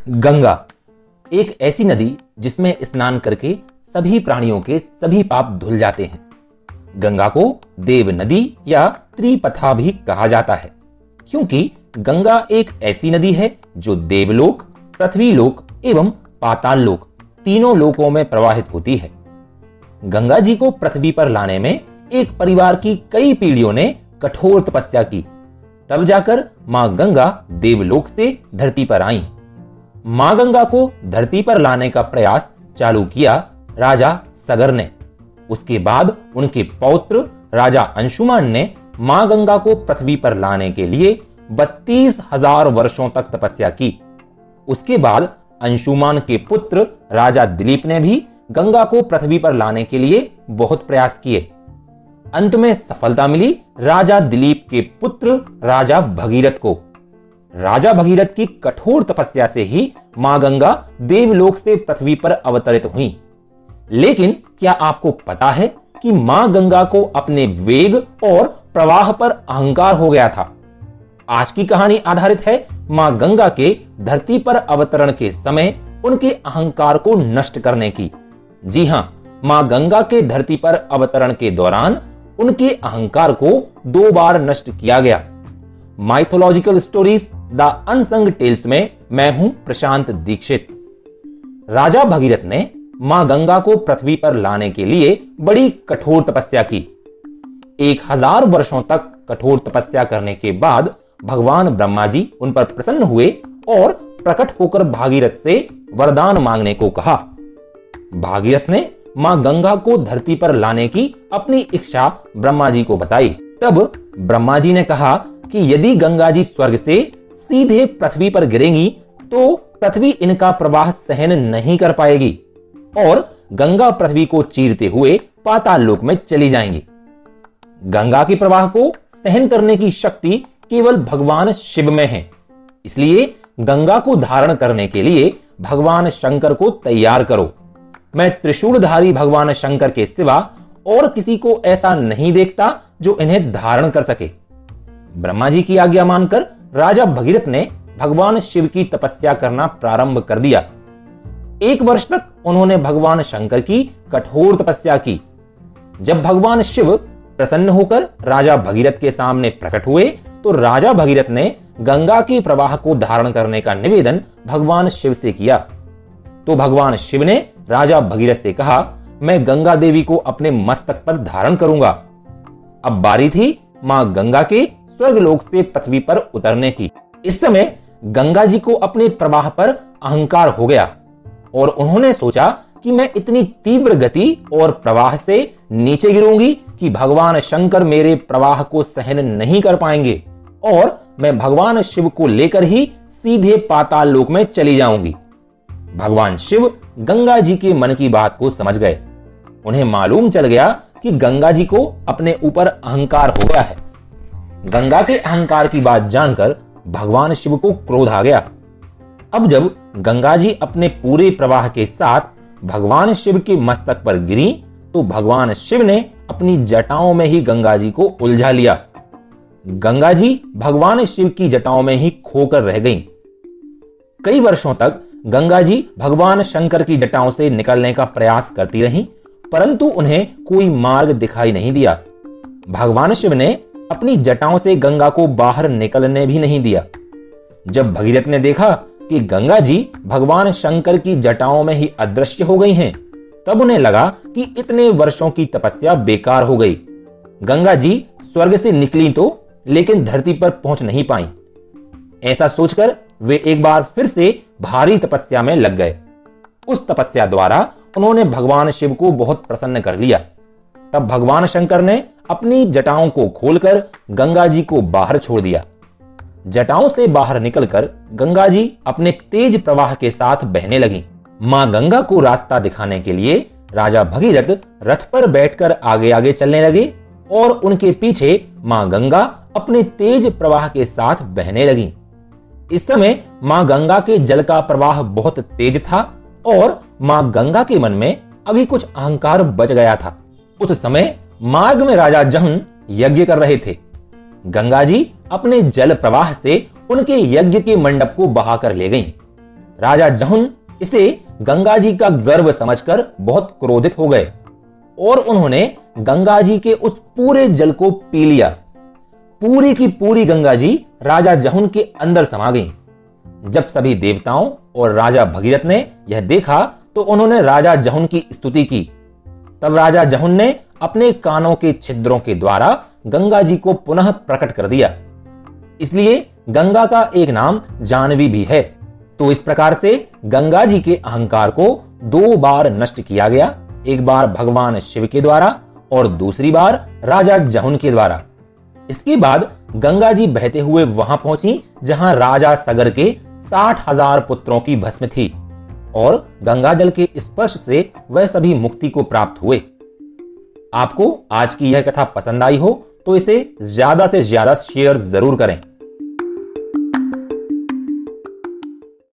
गंगा, एक ऐसी नदी जिसमें स्नान करके सभी प्राणियों के सभी पाप धुल जाते हैं। गंगा को देव नदी या त्रिपथा भी कहा जाता है, क्योंकि गंगा एक ऐसी नदी है जो देवलोक, पृथ्वी लोक एवं पाताल लोक तीनों लोकों में प्रवाहित होती है। गंगा जी को पृथ्वी पर लाने में एक परिवार की कई पीढ़ियों ने कठोर तपस्या की। तब जाकर माँ गंगा देवलोक से धरती पर आई। माँ गंगा को धरती पर लाने का प्रयास चालू किया राजा सगर ने। उसके बाद उनके पौत्र राजा अंशुमान ने माँ गंगा को पृथ्वी पर लाने के लिए बत्तीस हज़ार वर्षों तक तपस्या की। उसके बाद अंशुमान के पुत्र राजा दिलीप ने भी गंगा को पृथ्वी पर लाने के लिए बहुत प्रयास किए। अंत में सफलता मिली राजा दिलीप के पुत्र राजा भगीरथ को। राजा भगीरथ की कठोर तपस्या से ही माँ गंगा देवलोक से पृथ्वी पर अवतरित हुई। लेकिन क्या आपको पता है कि माँ गंगा को अपने वेग और प्रवाह पर अहंकार हो गया था? आज की कहानी आधारित है माँ गंगा के धरती पर अवतरण के समय उनके अहंकार को नष्ट करने की। जी हाँ, माँ गंगा के धरती पर अवतरण के दौरान उनके अहंकार को दो बार नष्ट किया गया। Mythological stories the unsung tales में मैं हूँ प्रशांत दीक्षित। राजा भगीरथ ने माँ गंगा को पृथ्वी पर लाने के लिए बड़ी कठोर तपस्या की। एक हज़ार वर्षों तक कठोर तपस्या करने के बाद भगवान ब्रह्मा जी उन पर प्रसन्न हुए और प्रकट होकर भागीरथ से वरदान मांगने को कहा। भागीरथ ने माँ गंगा को धरती पर लाने की अपनी इच्छा ब्रह्मा जी को बताई। तब ब्रह्मा जी ने कहा कि यदि गंगा जी स्वर्ग से सीधे पृथ्वी पर गिरेंगी तो पृथ्वी इनका प्रवाह सहन नहीं कर पाएगी और गंगा पृथ्वी को चीरते हुए पाताल लोक में चली जाएँगी। गंगा के प्रवाह को सहन करने की शक्ति केवल भगवान शिव में है। इसलिए गंगा को धारण करने के लिए भगवान शंकर को तैयार करो। मैं त्रिशूलधारी भगवान शंकर के सिवा और किसी को ऐसा नहीं देखता जो इन्हें धारण कर सके। ब्रह्मा जी की आज्ञा मानकर राजा भगीरथ ने भगवान शिव की तपस्या करना प्रारंभ कर दिया। एक वर्ष तक उन्होंने भगवान शंकर की कठोर तपस्या की। जब भगवान शिव प्रसन्न होकर राजा भगीरथ के सामने प्रकट हुए तो राजा भगीरथ ने गंगा के प्रवाह को धारण करने का निवेदन भगवान शिव से किया। तो भगवान शिव ने राजा भगीरथ से कहा, मैं गंगा देवी को अपने मस्तक पर धारण करूँगा। अब बारी थी माँ गंगा के स्वर्ग लोक से पृथ्वी पर उतरने की। इस समय गंगा जी को अपने प्रवाह पर अहंकार हो गया और उन्होंने सोचा कि मैं इतनी तीव्र गति और प्रवाह से नीचे गिरूँगी कि भगवान शंकर मेरे प्रवाह को सहन नहीं कर पाएँगे और मैं भगवान शिव को लेकर ही सीधे पाताल लोक में चली जाऊँगी। भगवान शिव गंगा जी के मन की बात को समझ गए। उन्हें मालूम चल गया कि गंगा जी को अपने ऊपर अहंकार हो गया है। गंगा के अहंकार की बात जानकर भगवान शिव को क्रोध आ गया। अब जब गंगा जी अपने पूरे प्रवाह के साथ भगवान शिव के मस्तक पर गिरी तो भगवान शिव ने अपनी जटाओं में ही गंगा जी को उलझा लिया। गंगा जी भगवान शिव की जटाओं में ही खोकर रह गईं। कई वर्षों तक गंगा जी भगवान शंकर की जटाओं से निकलने का प्रयास करती रहीं, परंतु उन्हें कोई मार्ग दिखाई नहीं दिया। भगवान शिव ने अपनी जटाओं से गंगा को बाहर निकलने भी नहीं दिया। जब भगीरथ ने देखा कि गंगा जी भगवान शंकर की जटाओं में ही अदृश्य हो गई हैं, तब उन्हें लगा कि इतने वर्षों की तपस्या बेकार हो गई। गंगा जी स्वर्ग से निकली तो लेकिन धरती पर पहुँच नहीं पाई। ऐसा सोचकर वे एक बार फिर से भारी तपस्या में लग गए। उस तपस्या द्वारा उन्होंने भगवान शिव को बहुत प्रसन्न कर लिया। तब भगवान शंकर ने अपनी जटाओं को खोलकर गंगा जी को बाहर छोड़ दिया। जटाओं से बाहर निकलकर गंगा जी अपने तेज प्रवाह के साथ बहने लगी। माँ गंगा को रास्ता दिखाने के लिए राजा भगीरथ रथ पर बैठकर आगे आगे चलने लगे और उनके पीछे माँ गंगा अपने तेज प्रवाह के साथ बहने लगी। इस समय माँ गंगा के जल का प्रवाह बहुत तेज था और माँ गंगा के मन में अभी कुछ अहंकार बच गया था। उस समय मार्ग में राजा जहन यज्ञ कर रहे थे। गंगा जी अपने जल प्रवाह से उनके यज्ञ के मंडप को बहाकर ले गईं। राजा जहुन इसे गंगा जी का गर्व समझकर बहुत क्रोधित हो गए और उन्होंने गंगा जी के उस पूरे जल को पी लिया। पूरी की पूरी गंगा जी राजा जहुन के अंदर समा गई। जब सभी देवताओं और राजा भगीरथ ने यह देखा तो उन्होंने राजा जहुन की स्तुति की। तब राजा जहुन ने अपने कानों के छिद्रों के द्वारा गंगा जी को पुनः प्रकट कर दिया। इसलिए गंगा का एक नाम जानवी भी है। तो इस प्रकार से गंगा जी के अहंकार को दो बार नष्ट किया गया, एक बार भगवान शिव के द्वारा और दूसरी बार राजा जहुन के द्वारा। इसके बाद गंगा जी बहते हुए वहाँ पहुँची, जहाँ राजा सगर के साठ हज़ार पुत्रों की भस्म थी और गंगा जल के स्पर्श से वह सभी मुक्ति को प्राप्त हुए। आपको आज की यह कथा पसंद आई हो तो इसे ज़्यादा से ज़्यादा शेयर ज़रूर करें।